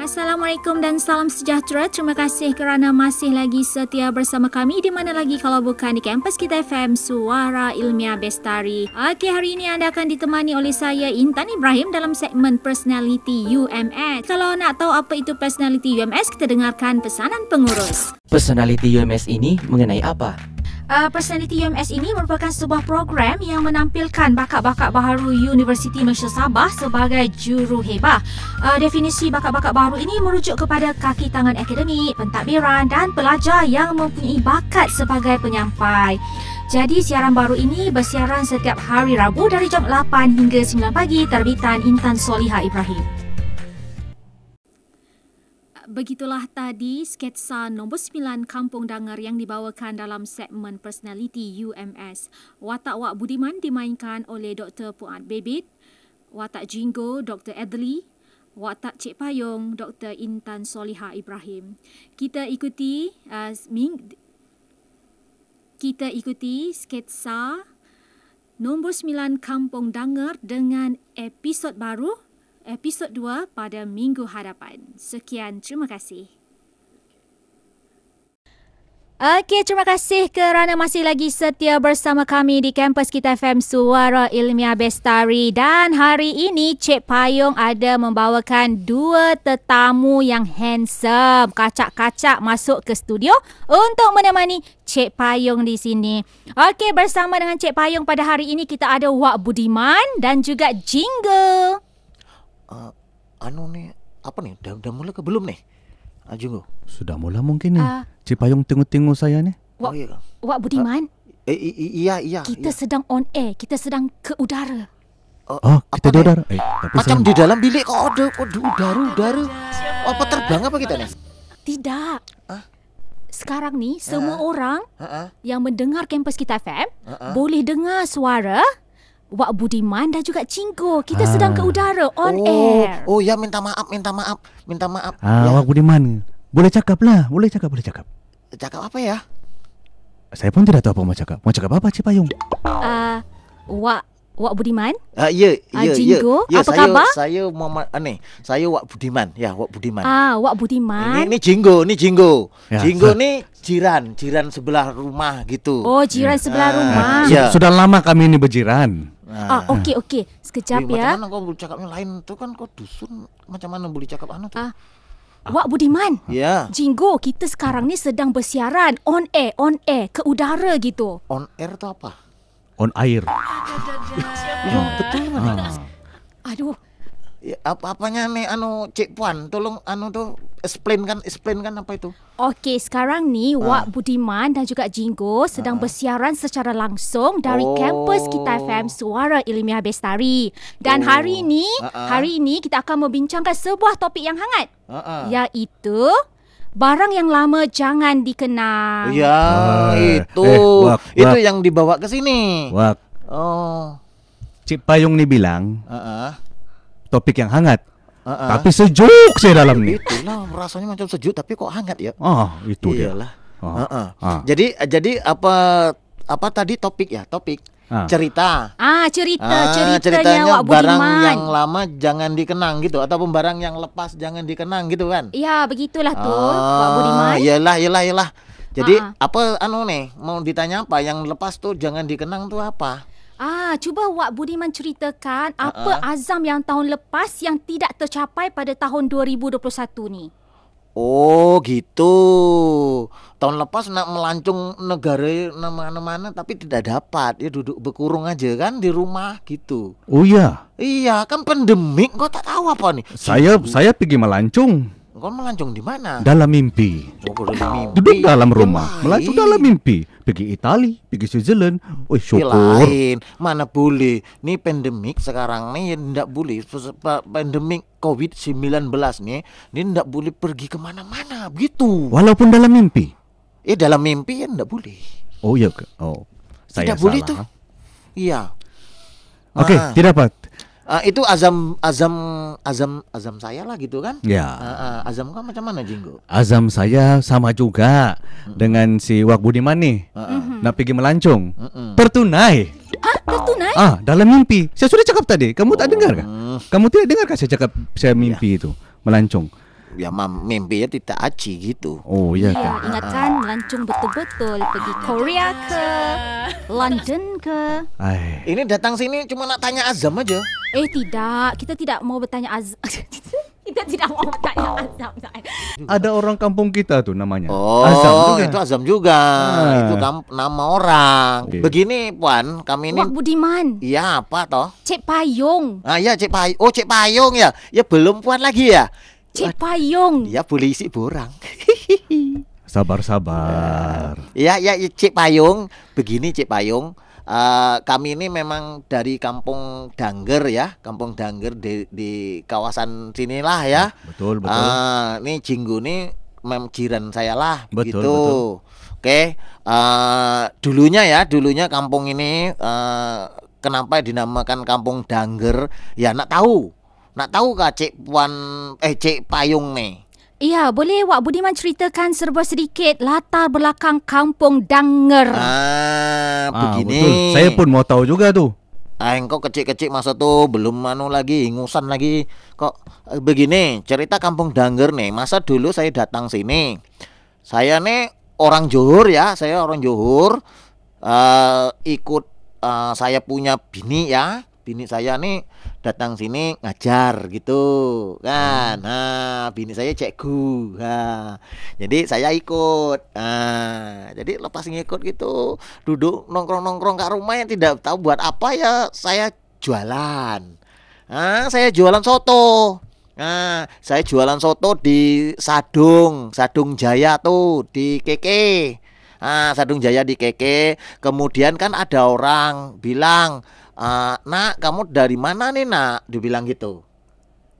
Assalamualaikum dan salam sejahtera. Terima kasih kerana masih lagi setia bersama kami di mana lagi kalau bukan di kampus kita FM Suara Ilmiah Bestari. Okey, hari ini anda akan ditemani oleh saya Intan Ibrahim dalam segmen Personality UMS. Kalau nak tahu apa itu Personality UMS, kita dengarkan pesanan pengurus. Personality UMS ini mengenai apa? Uh, Personality UMS ini merupakan sebuah program yang menampilkan bakat-bakat baharu Universiti Malaysia Sabah sebagai juru hebah. Uh, definisi bakat-bakat baharu ini merujuk kepada kaki tangan akademik, pentadbiran dan pelajar yang mempunyai bakat sebagai penyampai. Jadi siaran baru ini bersiaran setiap hari Rabu dari jam 8 hingga 9 pagi terbitan Intan Soliha Ibrahim. Begitulah tadi sketsa nombor 9 Kampung Dangar yang dibawakan dalam segmen Personality UMS. Watak Wak Budiman dimainkan oleh Dr. Puat Bebit, watak Jingo Dr. Adli, watak Cik Payung Dr. Intan Soliha Ibrahim. Kita ikuti uh, ming- kita ikuti sketsa nombor 9 Kampung Dangar dengan episod baru episod 2 pada minggu hadapan. Sekian, terima kasih. Okey, terima kasih kerana masih lagi setia bersama kami di kampus kita FM Suara Ilmiah Bestari. Dan hari ini Cik Payung ada membawakan dua tetamu yang handsome. Kacak-kacak masuk ke studio untuk menemani Cik Payung di sini. Okey, bersama dengan Cik Payung pada hari ini kita ada Wak Budiman dan juga Jingle uh, anu ni apa ni dah dah mula ke belum ni uh, Jungo sudah mula mungkin ni uh, Cik Payung tengok-tengok saya ni Wak, oh, iya. Wak Budiman uh, eh, iya iya kita iya. sedang on air kita sedang ke udara Oh, oh kita di udara. Eh, tapi Macam saya... di dalam bilik kok ada kok di udara udara. Apa terbang apa kita ni? Tidak. Huh? Sekarang ni semua uh, orang uh, uh. yang mendengar kampus kita FM uh, uh. boleh dengar suara Wak Budiman dan juga Cingko. Kita ha. sedang ke udara on oh. air. Oh ya minta maaf, minta maaf, minta maaf. Ah, ya. Wak Budiman. Boleh cakap lah, boleh cakap, boleh cakap. Cakap apa ya? Saya pun tidak tahu apa mau cakap. Mau cakap apa Cik Payung? Uh, Wak Wak Budiman? Ah uh, ya, ya, uh, Jinggo, ya. ya. Apa saya, khabar? Saya Muhammad aneh. Saya Wak Budiman. Ya, Wak Budiman. Ah, Wak Budiman. Ini, ini Jinggo, ini Jinggo. Ya, Jinggo ni jiran, jiran sebelah rumah gitu. Oh, jiran ya. sebelah rumah. Ya. Sudah lama kami ini berjiran. Ah, okey okey. Sekejap Wih, ya. Macam mana kau boleh cakapnya lain tu kan kau dusun. Macam mana boleh cakap anu tu? Ah. Wak Budiman. Ya. Jinggo, kita sekarang ni sedang bersiaran on air, on air ke udara gitu. On air tu apa? On air. ya, betul kan? Aduh, Ya, apa-apanya nih anu Cik Puan tolong anu tuh explain kan explain kan apa itu Okey sekarang ni uh. Wak Budiman dan juga Jinggo sedang uh. bersiaran secara langsung dari oh. kampus kita FM Suara Ilmiah Bestari dan oh. hari ini uh-uh. hari ini kita akan membincangkan sebuah topik yang hangat uh-uh. iaitu barang yang lama jangan dikenal ya uh. itu eh, wak, wak. itu yang dibawa ke sini Wak oh Cik Payung ni bilang uh-uh topik yang hangat. Uh-uh. Tapi sejuk saya dalam ni. Itulah rasanya macam sejuk tapi kok hangat ya. Ah, itu Iyalah. dia. Uh. Uh-uh. Uh. Jadi jadi apa apa tadi topik ya? Topik uh. cerita. Ah, cerita, ah, ceritanya, ceritanya Wak barang yang lama jangan dikenang gitu atau barang yang lepas jangan dikenang gitu kan? Ya, begitulah tu, ah, Wak Budiman. Iyalah, iyalah, iyalah. Jadi uh-uh. apa anu nih? Mau ditanya apa? Yang lepas tuh jangan dikenang tuh apa? Ah, cuba Wak Budiman ceritakan uh-uh. apa azam yang tahun lepas yang tidak tercapai pada tahun 2021 ni. Oh, gitu. Tahun lepas nak melancung negara mana-mana tapi tidak dapat. Ya duduk berkurung aja kan di rumah gitu. Oh iya. Iya, kan pandemik kok tak tahu apa nih. Saya saya pergi melancung. Kau melancong di mana? Dalam mimpi. Oh, dalam mimpi. Duduk dalam rumah. Melancong dalam mimpi. Pergi Itali, pergi Switzerland. Oh, syukur. Lain. Mana boleh. Ni pandemik sekarang ni yang tidak boleh. Pandemik COVID-19 ni. Ni tidak boleh pergi ke mana-mana. Begitu. Walaupun dalam mimpi? Eh, dalam mimpi ya tidak boleh. Oh, iya. Oh, saya tidak salah. boleh tu. Iya. Okey, ah. tidak apa uh, itu azam azam azam azam saya lah gitu kan? Ya. Uh, uh, azam kan macam mana Jinggo? Azam saya sama juga hmm. dengan si Wak Budiman nih. Uh. nak pergi melancong. Uh, uh. tertunai. Ah tertunai? Ah dalam mimpi. Saya sudah cakap tadi. Kamu oh. tak dengar kan kamu tidak dengar kan saya cakap saya mimpi ya. itu? Melancong ya mam, mimpi ya tidak aji gitu. Oh iya Ya, kan. ingatkan melancong betul-betul pergi Korea ke London ke. Ai. Ini datang sini cuma nak tanya Azam aja. Eh tidak, kita tidak mau bertanya Az. kita tidak mau bertanya Azam. Ada orang kampung kita tuh namanya. Oh, Azam juga. itu Azam juga. Ah. Itu kam- nama orang. Oke. Begini, Puan, kami ini Wak Budiman, Iya, apa toh? Cik Payung, Ah ya Cik Payung. Oh Cik Payung ya. Ya belum puan lagi ya. Cik Payung. Dia boleh isi borang. Sabar-sabar. Ya ya ya, Cik Payung. Begini Cik Payung. Eh, kami ini memang dari kampung Dangger ya, kampung Dangger di, di kawasan sinilah ya. Betul, betul. Ah, ini Jinggu ini mem jiran saya lah, Betul, begitu. betul. Oke, eh, dulunya ya, dulunya kampung ini eh, kenapa dinamakan kampung Dangger? Ya, nak tahu, nak tahu kah Cik Puan eh Cik Payung nih? Iya, boleh Wak Budiman ceritakan serba sedikit latar belakang kampung Danger. Ah, Ah, begini. betul. Saya pun mau tahu juga tuh. Ah, engkau kecil-kecil masa tuh belum anu lagi, ingusan lagi. Kok eh, begini, cerita kampung Dangger nih. Masa dulu saya datang sini. Saya nih orang Johor ya, saya orang Johor. eh ikut eh, saya punya bini ya. Bini saya nih datang sini ngajar gitu kan. Nah, bini saya cekgu. Nah, jadi saya ikut. Nah, jadi lepas ngikut gitu, duduk nongkrong-nongkrong ke rumah yang tidak tahu buat apa ya saya jualan. Nah, saya jualan soto. Nah, saya jualan soto di Sadung, Sadung Jaya tuh di Keke. Ah, Sadung Jaya di Keke. Kemudian kan ada orang bilang, "Ah, "Nak, kamu dari mana nih, Nak?" Dibilang gitu.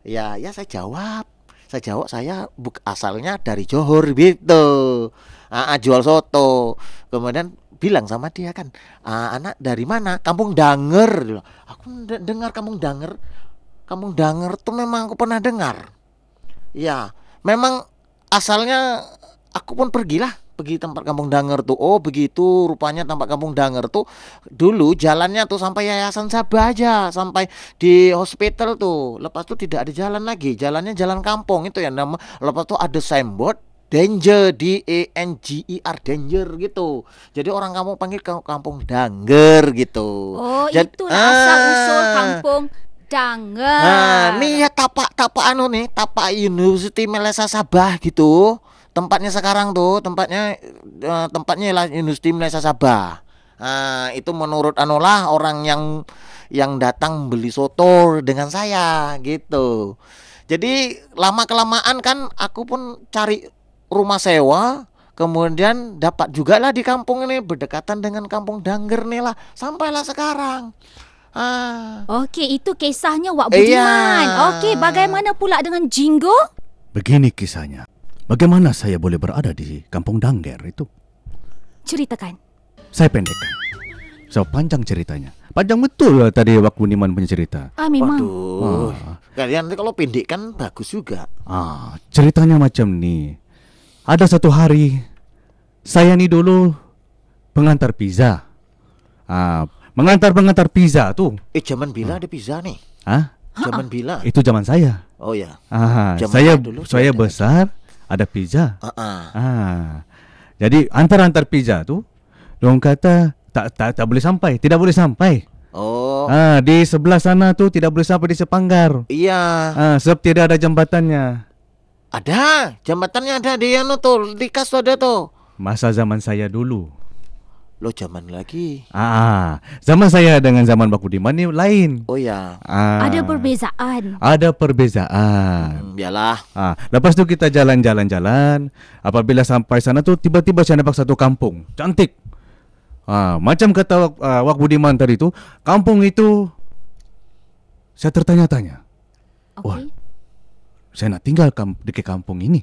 Ya, ya saya jawab. Saya jawab saya buk asalnya dari Johor gitu. Ah, jual soto. Kemudian bilang sama dia kan, "Ah, anak dari mana? Kampung Danger." Aku de- dengar Kampung Danger. Kampung Danger tuh memang aku pernah dengar. Ya, memang asalnya aku pun pergilah pergi tempat Kampung Danger tuh. Oh, begitu rupanya tempat Kampung Danger tuh dulu jalannya tuh sampai Yayasan Sabah aja, sampai di hospital tuh. Lepas tuh tidak ada jalan lagi. Jalannya jalan kampung itu ya nama. Lepas tuh ada signboard Danger D E N G E R danger gitu. Jadi orang kamu panggil kau kampung Danger gitu. Oh, Jad- itulah asal usul Ah. kampung Danger. Nah, nih ya tapak tapak anu nih, tapak University Malaysia Sabah gitu. Tempatnya sekarang tuh, tempatnya eh, tempatnya lah University Malaysia Sabah. Nah, itu menurut lah orang yang yang datang beli soto dengan saya gitu. Jadi lama kelamaan kan aku pun cari rumah sewa Kemudian dapat juga lah di kampung ini berdekatan dengan kampung Danger nih lah sampailah sekarang. Ah, Okey, itu kisahnya Wak Iya. Budiman. Okey, bagaimana pula dengan Jinggo? Begini kisahnya. Bagaimana saya boleh berada di kampung Dangger itu? Ceritakan. Saya pendekkan. So panjang ceritanya. Panjang betul lah tadi Wak Budiman punya cerita. Ah, memang. waduh. Ah. Kalian nanti kalau pendek kan bagus juga. Ah, ceritanya macam nih. Ada satu hari saya nih dulu pengantar pizza. Ah, mengantar-pengantar pizza tuh. Eh zaman bila ada pizza nih. Ah, Zaman bila. itu zaman saya. Oh ya. Ah, Zaman saya dulu saya besar ada pizza. Ah. Ah. Jadi antar-antar pizza tuh dong kata tak tak tak boleh sampai, tidak boleh sampai. Oh. Ah, di sebelah sana tuh tidak boleh sampai di Sepanggar. Iya. Ah, sebab tidak ada jembatannya. Ada. Jembatannya ada di anu tuh, di kas ada tuh. Masa zaman saya dulu. Lo zaman lagi. Ah, zaman saya dengan zaman Baku Diman ini lain. Oh ya. Ah, Ada perbezaan. Ada perbezaan. Hmm, biarlah. Ah, lepas tu kita jalan-jalan-jalan. Apabila sampai sana tuh tiba-tiba saya nampak satu kampung cantik. Ah, macam kata uh, Wak Budiman tadi tu, kampung itu saya tertanya-tanya. Wah. Okey. Saya nak tinggal kam di kampung ini.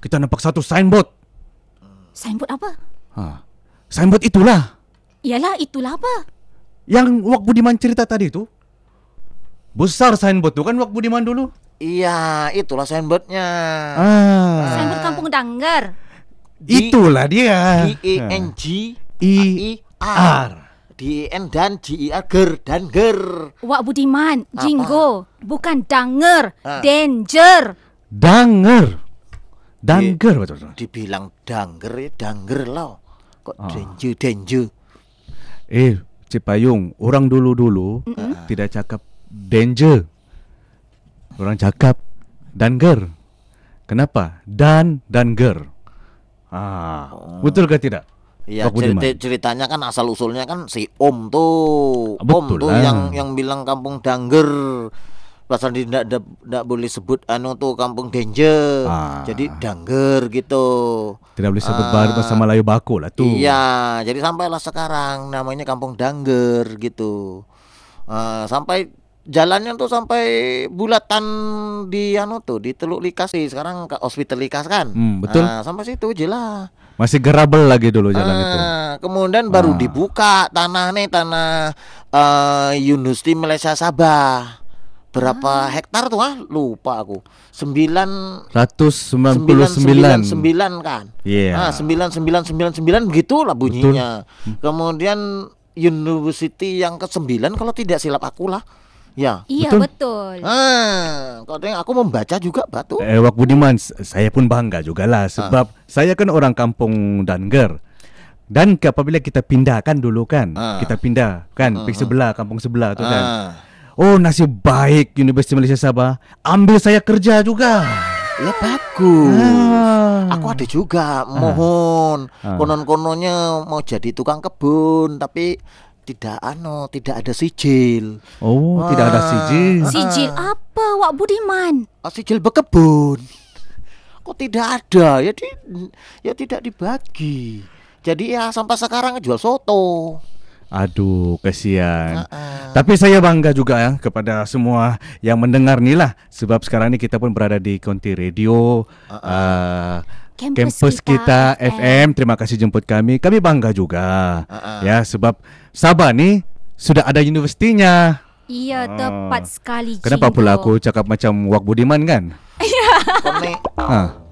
Kita nampak satu signboard. Signboard apa? Ah, signboard itulah Yalah, itulah apa? yang Wak Budiman cerita tadi tu. Besar signboard tu kan Wak Budiman dulu. Iya, itulah signboardnya. Ah, Signboard kampung Danger. Di- itulah dia. D E N G I I R. D E N dan G I R ger dan ger. Wak Budiman, Apa? Jinggo, bukan Danger, Ah. Danger. Danger. Danger betul. Dibilang danger ya danger loh. Kok Ah. denju denju. Eh, Cipayung, orang dulu-dulu tidak cakap danger. Orang cakap danger. Kenapa? Dan danger. Ah, betul ke tidak? Iya cerita, ceritanya kan asal usulnya kan si Om tuh, Ah, Om betul tuh lah. yang yang bilang kampung Dangger. Pasal tidak tidak boleh sebut anu tuh kampung Denje. Ah. Jadi Dangger gitu. Tidak boleh sebut Ah. bahasa sama Melayu baku lah tuh. Iya, jadi sampailah sekarang namanya kampung Dangger gitu. Eh, sampai jalannya tuh sampai bulatan di anu tuh di Teluk Likas sih sekarang ke Hospital Likas kan. Hmm, betul. Nah, sampai situ jelas. Masih gerabel lagi dulu jalan itu. Ah, Kemudian baru Ah. dibuka tanah nih tanah eh Universiti Malaysia Sabah. Berapa hektar tuh ah? Lupa aku. 9 199. 999 kan. Iya. Ah, 9999 begitulah bunyinya. Kemudian University yang ke-9 kalau tidak silap aku lah. Ya. Iya Betul. betul. Ah, kadang aku membaca juga batu. Eh, Wak Budiman, saya pun bangga juga lah Ah. sebab saya kan orang kampung Danger. Dan ke- apabila kita pindahkan dulu kan, Ah. kita pindah kan, pergi sebelah, kampung sebelah tu kan. Ah. Oh nasib baik Universiti Malaysia Sabah ambil saya kerja juga. Ya bagus. Ah. Aku ada juga mohon Ah. konon-kononnya mau jadi tukang kebun tapi tidak ano tidak ada sijil. Oh tidak ada Wah. sijil. Sijil apa Wak Budiman? Ah, sijil berkebun. Kok tidak ada? Ya di, ya tidak dibagi. Jadi ya sampai sekarang jual soto. Aduh kesian. Ah. Tapi saya bangga juga ya kepada semua yang mendengar nih lah sebab sekarang ini kita pun berada di Konti Radio. uh, Kampus Kampus kita, kita, FM. Terima kasih jemput kami. Kami bangga juga. Ah. Ya, sebab Sabah ni sudah ada universitinya. Iya Ah. tepat sekali Kenapa Jinggo. pula aku cakap macam Wak Budiman kan? Ha.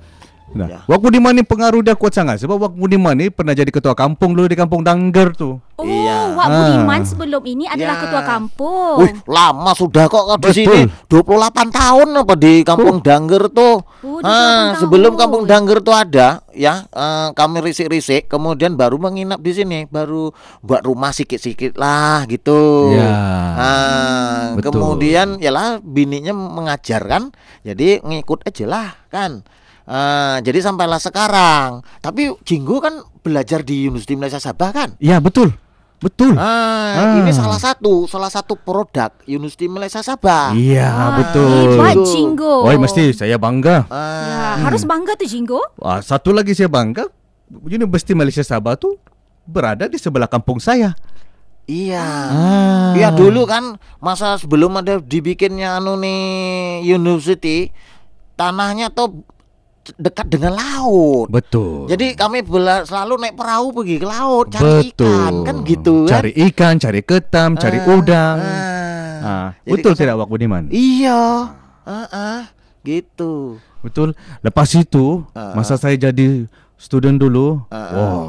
Nah, Ya. Wak Budiman ni pengaruh dia kuat sangat sebab Wak Budiman ni pernah jadi ketua kampung dulu di kampung Dangger tu. Oh, Iya. Wak Budiman Ah. sebelum ini adalah Ya. ketua kampung. Wih, lama sudah kok di Betul. sini 28 tahun apa di Kampung Dangger tuh. Oh, 28 Ah, sebelum. Kampung Dangger tuh ada ya, eh, kami risik-risik kemudian baru menginap di sini, baru buat rumah sikit-sikit lah gitu. Ya. Ah, Betul. kemudian ya lah bininya mengajar kan. Jadi ngikut aja lah kan. Ah, jadi sampailah sekarang. Tapi Jinggo kan belajar di Universiti Malaysia Sabah kan? Ya, betul. Betul. Ah, Ah. ini salah satu salah satu produk Universiti Malaysia Sabah. Iya, Wah, betul. Hebat. Jinggo. Oh, mesti saya bangga. Ah, Ya, harus bangga tuh Jinggo. Wah, satu lagi saya bangga. Universiti Malaysia Sabah tu berada di sebelah kampung saya. iya. Ah. Iya dulu kan masa sebelum ada dibikinnya anu nih university tanahnya tuh dekat dengan laut. Betul. Jadi kami bela, selalu naik perahu pergi ke laut cari betul. ikan kan gitu kan. Cari ikan, cari ketam, cari Ah, udang. ah. Ah, Jadi betul kesan- tidak Wak Budiman? Iya. Ah, ah, gitu. Betul. Lepas itu, Ah, masa saya jadi student dulu, Ah, ah. wow.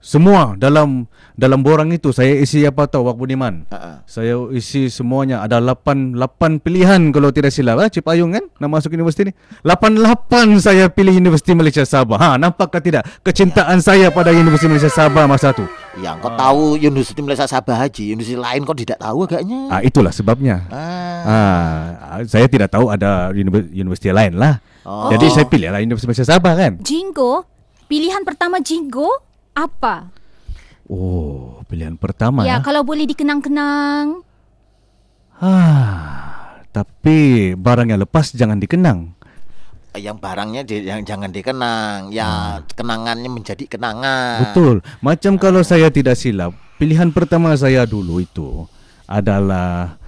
Semua dalam dalam borang itu saya isi apa tahu Wak Budiman? Ah. Saya isi semuanya ada 8 8 pilihan kalau tidak silap ah Cipayung kan nak masuk universiti ni. 88 saya pilih Universiti Malaysia Sabah. Ha nampakkah tidak kecintaan saya pada Universiti Malaysia Sabah masa tu? Yang kau tahu Universiti Malaysia Sabah Haji, universiti lain kau tidak tahu agaknya. Ah itulah sebabnya. Ah. Ah saya tidak tahu ada univer- universiti lain lah. Oh. Jadi saya pilih lah Universiti Malaysia Sabah kan. Jinggo, pilihan pertama Jinggo apa? Oh, pilihan pertama. Ya, Ya, kalau boleh dikenang-kenang. Ah, tapi barang yang lepas jangan dikenang. yang barangnya di, yang jangan dikenang, ya kenangannya menjadi kenangan. Hmm. Betul. Macam kalau saya tidak silap, pilihan pertama saya dulu itu adalah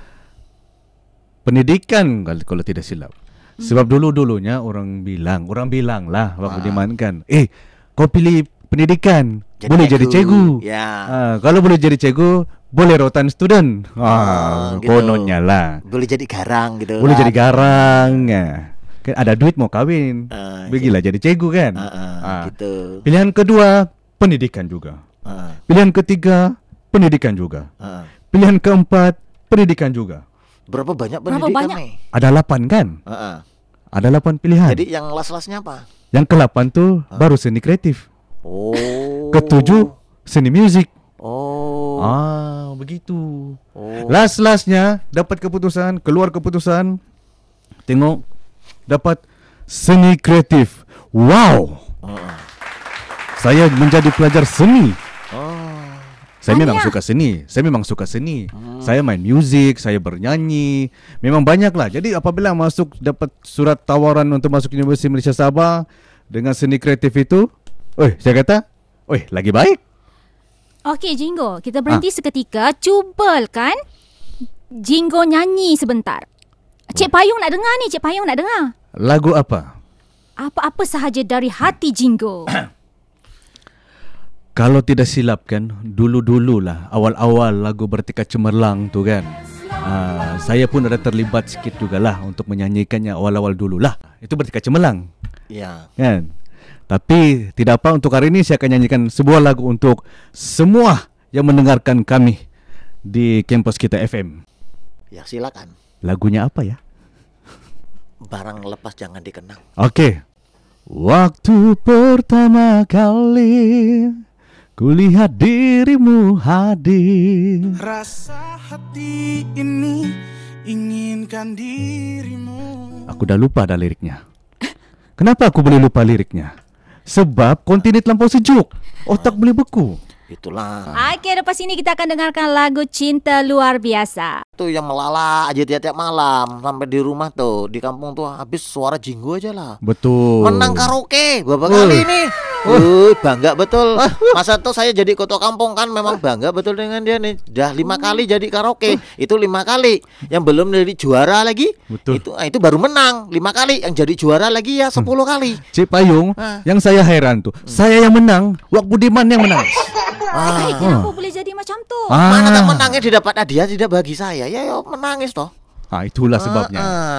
pendidikan kalau kalau tidak silap. Sebab dulu-dulunya orang bilang, orang bilang lah waktu dimainkan, eh kau pilih pendidikan, boleh jadi cikgu. Ya. Ah, kalau boleh jadi cikgu, boleh rotan student. Oh, Ah, gitu. kononnya lah. Boleh jadi garang gitu. Boleh kan. jadi garang. Ya. Kan ada duit mau kawin. Ah, Begilah jadi cikgu kan. Ah, ah, Ah. gitu. Pilihan kedua pendidikan juga. Ah, Pilihan ketiga pendidikan juga. ah. Pilihan keempat pendidikan juga. Berapa banyak Berapa pendidikan banyak? nih? Ada 8 kan? Ah, ah. Ada 8 pilihan. Jadi yang las-lasnya apa? Yang ke-8 tuh baru seni kreatif. Oh. Ketujuh seni musik. Oh. Ah, begitu. Oh. Last-lastnya dapat keputusan, keluar keputusan. Tengok dapat seni kreatif. Wow. Saya menjadi pelajar seni. Oh. Saya memang suka seni. Saya memang suka seni. Saya main muzik, saya bernyanyi. Memang banyak lah. Jadi apabila masuk dapat surat tawaran untuk masuk Universiti Malaysia Sabah dengan seni kreatif itu, oi, saya kata, oi, lagi baik. Okey Jingo, kita berhenti seketika. Cuba kan Jingo nyanyi sebentar. Cik Payung nak dengar ni, Cik Payung nak dengar. Lagu apa? Apa-apa sahaja dari hati Jingo. Kalau tidak silap kan Dulu-dulu lah Awal-awal lagu Bertika Cemerlang tu kan uh, Saya pun ada terlibat sikit jugalah Untuk menyanyikannya awal-awal dulu lah Itu Bertika Cemerlang Ya. kan Tapi tidak apa untuk hari ini Saya akan nyanyikan sebuah lagu untuk Semua yang mendengarkan kami Di kampus kita FM Ya silakan. Lagunya apa ya? Barang lepas jangan dikenang. Okey. Waktu pertama kali kulihat dirimu hadir. Rasa hati ini inginkan dirimu Aku dah lupa dah liriknya. Kenapa aku boleh lupa liriknya? Sebab kontinen terlampau sejuk. Otak boleh beku. Itulah. Okey, lepas ini kita akan dengarkan lagu Cinta Luar Biasa. Tuh yang melala aja tiap-tiap malam sampai di rumah tuh di kampung tuh habis suara jinggo aja lah. Betul. Menang karaoke beberapa kali nih. Uh, bangga betul. Masa tuh saya jadi ketua kampung kan memang bangga betul dengan dia nih. Dah lima kali jadi karaoke. Itu lima kali. Yang belum jadi juara lagi. Betul. Itu ah, itu baru menang lima kali. Yang jadi juara lagi ya sepuluh kali. Cik Payung, Ah. yang saya heran tuh, saya yang menang, Wak Budiman yang menang. Ah. Kenapa boleh jadi macam tu? Mana tak menangnya didapat hadiah tidak bagi saya. Ya, ya menangis toh. Ah, itulah sebabnya. Ah, ah.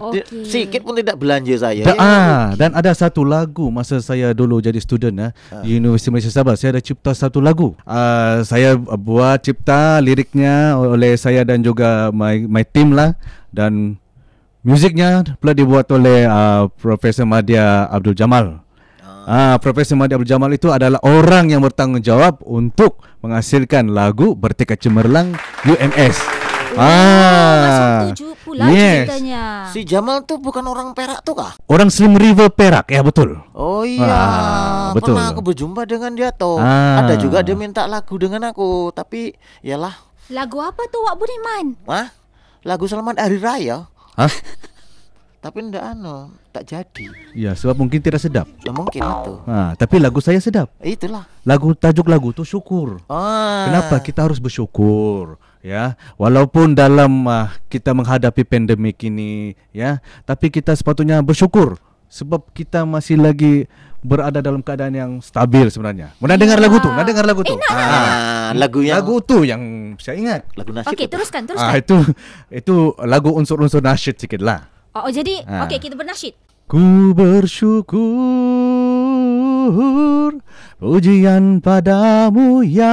Ah. Di- Okey. Sedikit pun tidak belanja saya. Da, Ya, ah, dan ada satu lagu masa saya dulu jadi student ah, di Universiti Malaysia Sabah saya ada cipta satu lagu. Ah, saya uh, buat cipta liriknya oleh saya dan juga my my team lah dan musiknya pula dibuat oleh uh, Profesor Madya Abdul Jamal. Ah, Profesor Madya Abdul Jamal itu adalah orang yang bertanggungjawab untuk menghasilkan lagu Bertekad Cemerlang UMS. Ah, Masuk tuju pula yes. ceritanya. Si Jamal tuh bukan orang Perak tuh kah? Orang Slim River Perak ya betul. Oh iya, Ah, betul. pernah aku berjumpa dengan dia tuh. Ah. Ada juga dia minta lagu dengan aku, tapi yalah, Lagu apa tu Wak Budiman? mah lagu Selamat Hari Raya. Hah? Tapi ndak anu, tak jadi. Ya, sebab mungkin tidak sedap. Ya, mungkin itu. Ha, tapi lagu saya sedap. Itulah. Lagu tajuk lagu tu syukur. Ah. Kenapa kita harus bersyukur? Ya, walaupun dalam uh, kita menghadapi pandemik ini, ya, tapi kita sepatutnya bersyukur sebab kita masih lagi berada dalam keadaan yang stabil sebenarnya. Mau nak dengar lagu tu? Nak dengar lagu tu? Ah, lagu yang lagu tu yang saya ingat. lagu nasyid. Okey, itu. teruskan, Ah, teruskan. itu itu lagu unsur-unsur nasyid sikit lah. Oh, oh, jadi Ah. okey kita bernasyid. Ku bersyukur Pujian padamu ya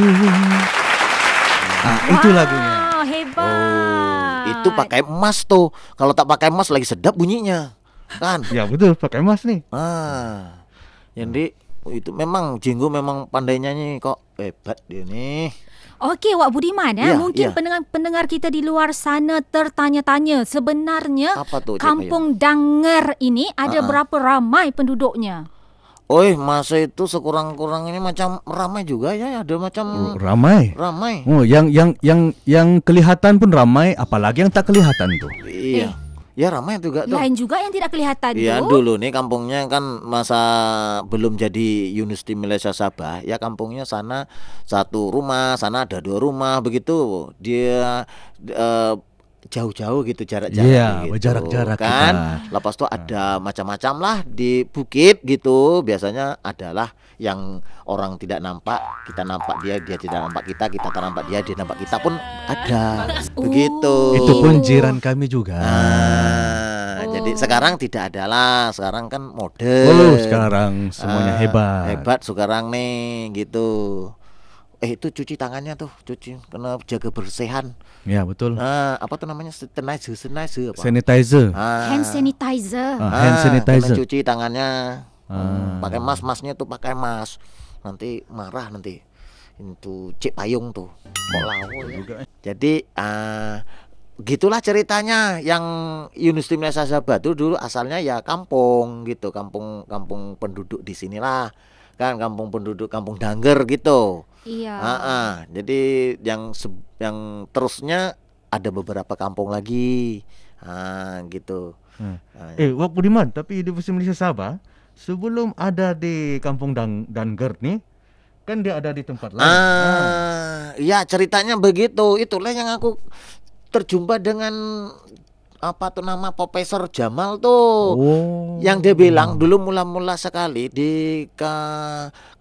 itu lagunya Oh, hebat. Oh, itu pakai emas tuh. Kalau tak pakai emas lagi sedap bunyinya. Kan? Ya betul, pakai emas nih Ah. Jadi itu memang Jinggo memang pandai nyanyi kok. Hebat dia nih. Okey, Wak Budiman ya. Ya, Mungkin ya. pendengar pendengar kita di luar sana tertanya-tanya sebenarnya Apa tuh, Kampung Danger ini ada ah. berapa ramai penduduknya? Oi, masa itu sekurang-kurang ini macam ramai juga ya, ada macam Ramai ramai. Oh, yang yang yang yang kelihatan pun ramai, apalagi yang tak kelihatan tuh. Iya. Ya ramai juga tuh. Lain juga yang tidak kelihatan Iya tu. dulu nih kampungnya kan masa belum jadi Universiti Malaysia Sabah ya kampungnya sana satu rumah sana ada dua rumah begitu dia eh, jauh-jauh gitu jarak-jarak Iya, gitu, berjarak-jarak kan. kita. Lepas itu ada macam-macam lah di bukit gitu. Biasanya adalah yang orang tidak nampak, kita nampak dia, dia tidak nampak kita, kita tak nampak dia, dia nampak kita pun ada. Begitu. Itu pun jiran kami juga. Nah, Oh. jadi sekarang tidak ada lah. Sekarang kan modern. Oh, sekarang semuanya Ah, hebat. Hebat sekarang nih gitu. Eh itu cuci tangannya tuh, cuci kena jaga bersihan. Ya, betul. Nah, apa tuh namanya? Sanitizer, sanitizer apa? Sanitizer. Ah, Hand sanitizer. Ah, hand ah, sanitizer. kena cuci tangannya. Ah. Hmm, pakai mas, masnya tuh pakai mas. Nanti marah nanti. Itu cek payung tuh. Kok lawo ya? Jadi ah gitulah ceritanya yang Yunus Timnesa Batu dulu asalnya ya kampung gitu, kampung kampung penduduk di sinilah. Kan kampung penduduk kampung Dangger gitu. Iya. Ah, ah. jadi yang se- yang terusnya ada beberapa kampung lagi. Ah, gitu. Hmm. Ah, Eh, Wak Budiman, tapi Universiti Malaysia Sabah sebelum ada di Kampung Dan Danger nih, kan dia ada di tempat lain. Ah, ya ceritanya begitu. Itulah yang aku terjumpa dengan apa tuh nama Profesor Jamal tuh. Oh. Yang dia bilang dulu mula-mula sekali di ke,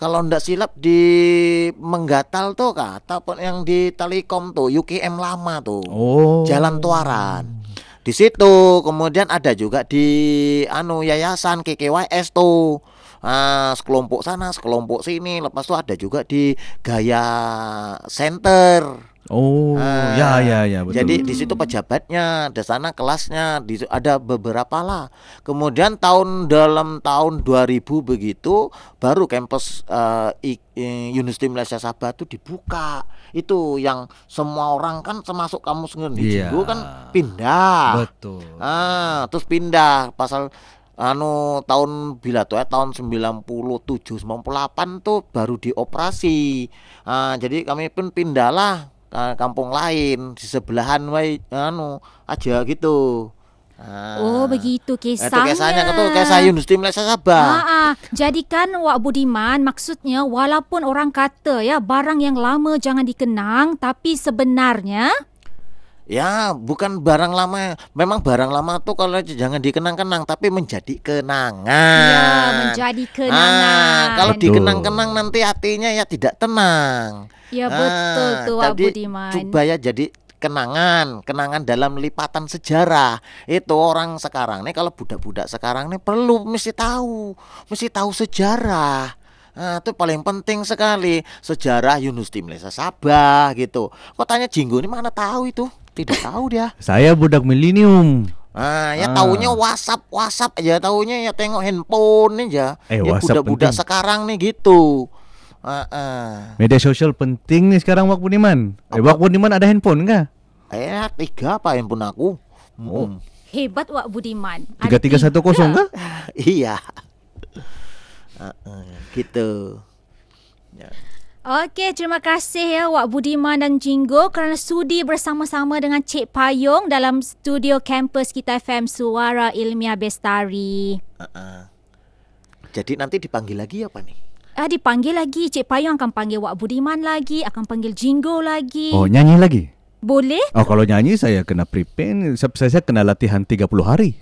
kalau ndak silap di Menggatal tuh kata apa yang di Telekom tuh UKM lama tuh. Oh. Jalan Tuaran. Di situ kemudian ada juga di anu yayasan KKYS tuh. Ah, sekelompok sana, sekelompok sini. Lepas itu ada juga di Gaya Center. Oh, Ah, ya ya ya betul. Jadi di situ pejabatnya, di sana kelasnya, di ada beberapa lah. Kemudian tahun dalam tahun 2000 begitu baru kampus eh, I- eh, Universiti Malaysia Sabah itu dibuka. Itu yang semua orang kan termasuk kamu sendiri di. Jinggo kan pindah. betul. Ah, terus pindah pasal anu tahun bila tuh ya tahun 97 98 tuh baru dioperasi. Ah, jadi kami pun pindahlah ke kampung lain di sebelahan wae anu aja gitu. Ah. Oh begitu Itu kisahnya. kisahnya ketul kisah Yunus di Malaysia Sabah. Ah, ah. Jadi kan Wak Budiman maksudnya walaupun orang kata ya barang yang lama jangan dikenang tapi sebenarnya Ya, bukan barang lama. Memang barang lama tuh kalau jangan dikenang-kenang tapi menjadi kenangan. ya menjadi kenangan. Ah, kalau Betul. dikenang-kenang nanti hatinya ya tidak tenang. Ya betul Ah, tuh Wak tadi Budiman. Coba ya jadi kenangan, kenangan dalam lipatan sejarah. Itu orang sekarang nih kalau budak-budak sekarang nih perlu mesti tahu, mesti tahu sejarah. Nah, itu paling penting sekali sejarah Yunus di Malaysia Sabah gitu. Kok tanya Jinggo ini mana tahu itu? Tidak tahu dia. Saya budak milenium. Ah, ya Ah. taunya WhatsApp, WhatsApp aja taunya ya tengok handphone aja. Eh, ya budak-budak sekarang nih gitu. Ah, ah. Media sosial penting nih sekarang Wak Budiman. Eh? Wak Budiman ada handphone kah? Eh, tiga apa handphone aku? Oh. Mm. Hebat Wak Budiman. Tiga tiga satu kosong kah? Iya. Ah, ah, gitu. Ya. Okey, terima kasih ya Wak Budiman dan Jinggo kerana sudi bersama-sama dengan Cik Payung dalam studio kampus kita FM Suara Ilmiah Bestari. Ah. Jadi nanti dipanggil lagi apa nih? Ah, dipanggil lagi. Cik Payung akan panggil Wak Budiman lagi, akan panggil Jinggo lagi. Oh, nyanyi lagi. Boleh? Oh, kalau nyanyi saya kena prepare, saya, saya kena latihan 30 hari.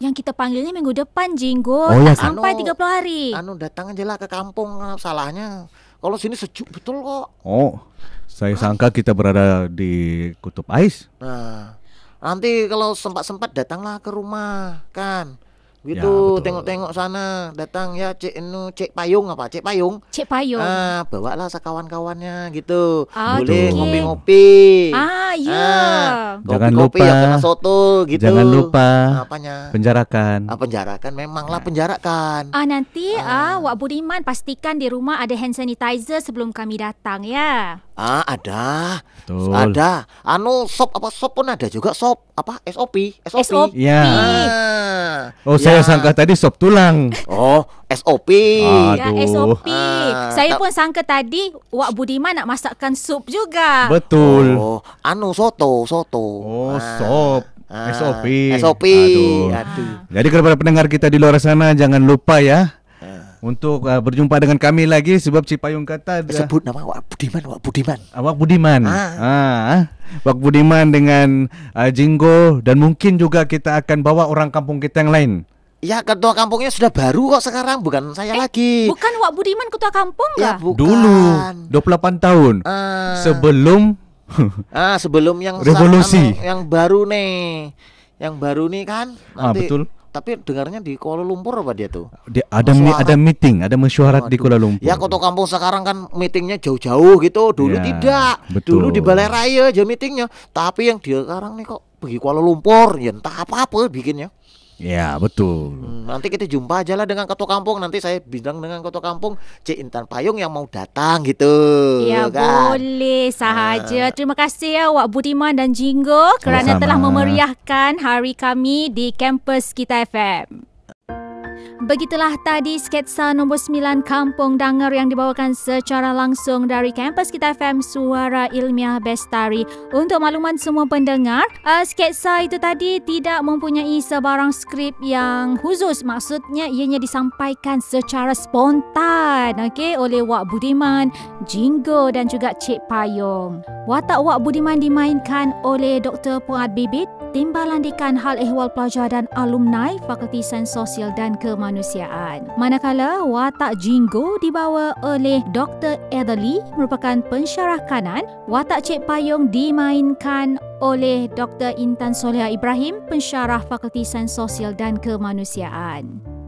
Yang kita panggilnya minggu depan Jinggo. Oh, ya, tak sampai anu- 30 hari. anu datang aja lah ke kampung ah, salahnya. Kalau sini sejuk betul kok. Oh, saya sangka kita berada di kutub ais. Nah, nanti kalau sempat-sempat datanglah ke rumah kan. Ya, Gitu, betul. tengok-tengok sana, datang ya Cik Enu, Cik Payung apa? Cik Payung. Cik Payung. Ah, bawalah sekawan-kawannya gitu. Ah, Boleh ngopi-ngopi. Ah, ya. Ah, Jangan kopi-kopi lupa. ya kena soto gitu. Jangan lupa Apanya? penjarakan. Ah, penjarakan memanglah penjarakan. Ah nanti ah. Wak Budiman pastikan di rumah ada hand sanitizer sebelum kami datang ya. Ah, ada. Betul. Ada. Anu sop apa sop pun ada juga sop apa SOP, SOP. SOP. Ya. Ah, Oh, saya ya. sangka tadi sop tulang. Oh, SOP. Ah, Ya Aduh. SOP. Ah, Saya tak- pun sangka tadi Wak Budiman nak masakkan sup juga. Betul. Oh, anu soto, soto. Oh, Ah, sop. ah, SOP. SOP. Aduh. Aduh. Jadi kepada pendengar kita di luar sana jangan lupa ya untuk uh, berjumpa dengan kami lagi sebab Cipayung kata dah- Sebut nama Wak Budiman, Wak Budiman. Awak Budiman. Ah. Ah. Wak Budiman dengan uh, Jinggo dan mungkin juga kita akan bawa orang kampung kita yang lain. Ya ketua kampungnya sudah baru kok sekarang, bukan saya lagi. Bukan Wak Budiman ketua kampung Ya bukan. Dulu 28 tahun Ah, sebelum ah, sebelum yang Revolusi. anu, yang baru nih, yang baru nih kan. Ah, betul. Tapi dengarnya di Kuala Lumpur apa dia tuh? dia ada mi, ada meeting, ada mesyuarat di. Kuala Lumpur. Ya ketua kampung sekarang kan meetingnya jauh-jauh gitu. Dulu Ya, tidak. betul. Dulu di Balai Raya aja meetingnya. Tapi yang dia sekarang nih kok pergi Kuala Lumpur, ya entah apa-apa bikinnya. Ya, betul. Hmm, nanti kita jumpa aja lah dengan ketua kampung. Nanti saya bilang dengan ketua kampung Cik Intan Payung yang mau datang gitu. Ya kan? boleh sahaja. Terima kasih ya Wak Budiman dan Jinggo kerana Sama-sama. telah memeriahkan hari kami di kampus kita FM. Begitulah tadi sketsa nombor 9 Kampung Dangar yang dibawakan secara langsung dari kampus kita FM Suara Ilmiah Bestari. Untuk makluman semua pendengar, uh, sketsa itu tadi tidak mempunyai sebarang skrip yang khusus. Maksudnya ianya disampaikan secara spontan okay, oleh Wak Budiman, Jinggo dan juga Cik Payung. Watak Wak Budiman dimainkan oleh Dr. Puad Bibit, Timbalan Dekan Hal Ehwal Pelajar dan Alumni Fakulti Sains Sosial dan Kemanusiaan. Manakala watak Jinggo dibawa oleh Dr. Adeli merupakan pensyarah kanan, watak Cik Payung dimainkan oleh Dr. Intan Soleha Ibrahim, pensyarah Fakulti Sains Sosial dan Kemanusiaan.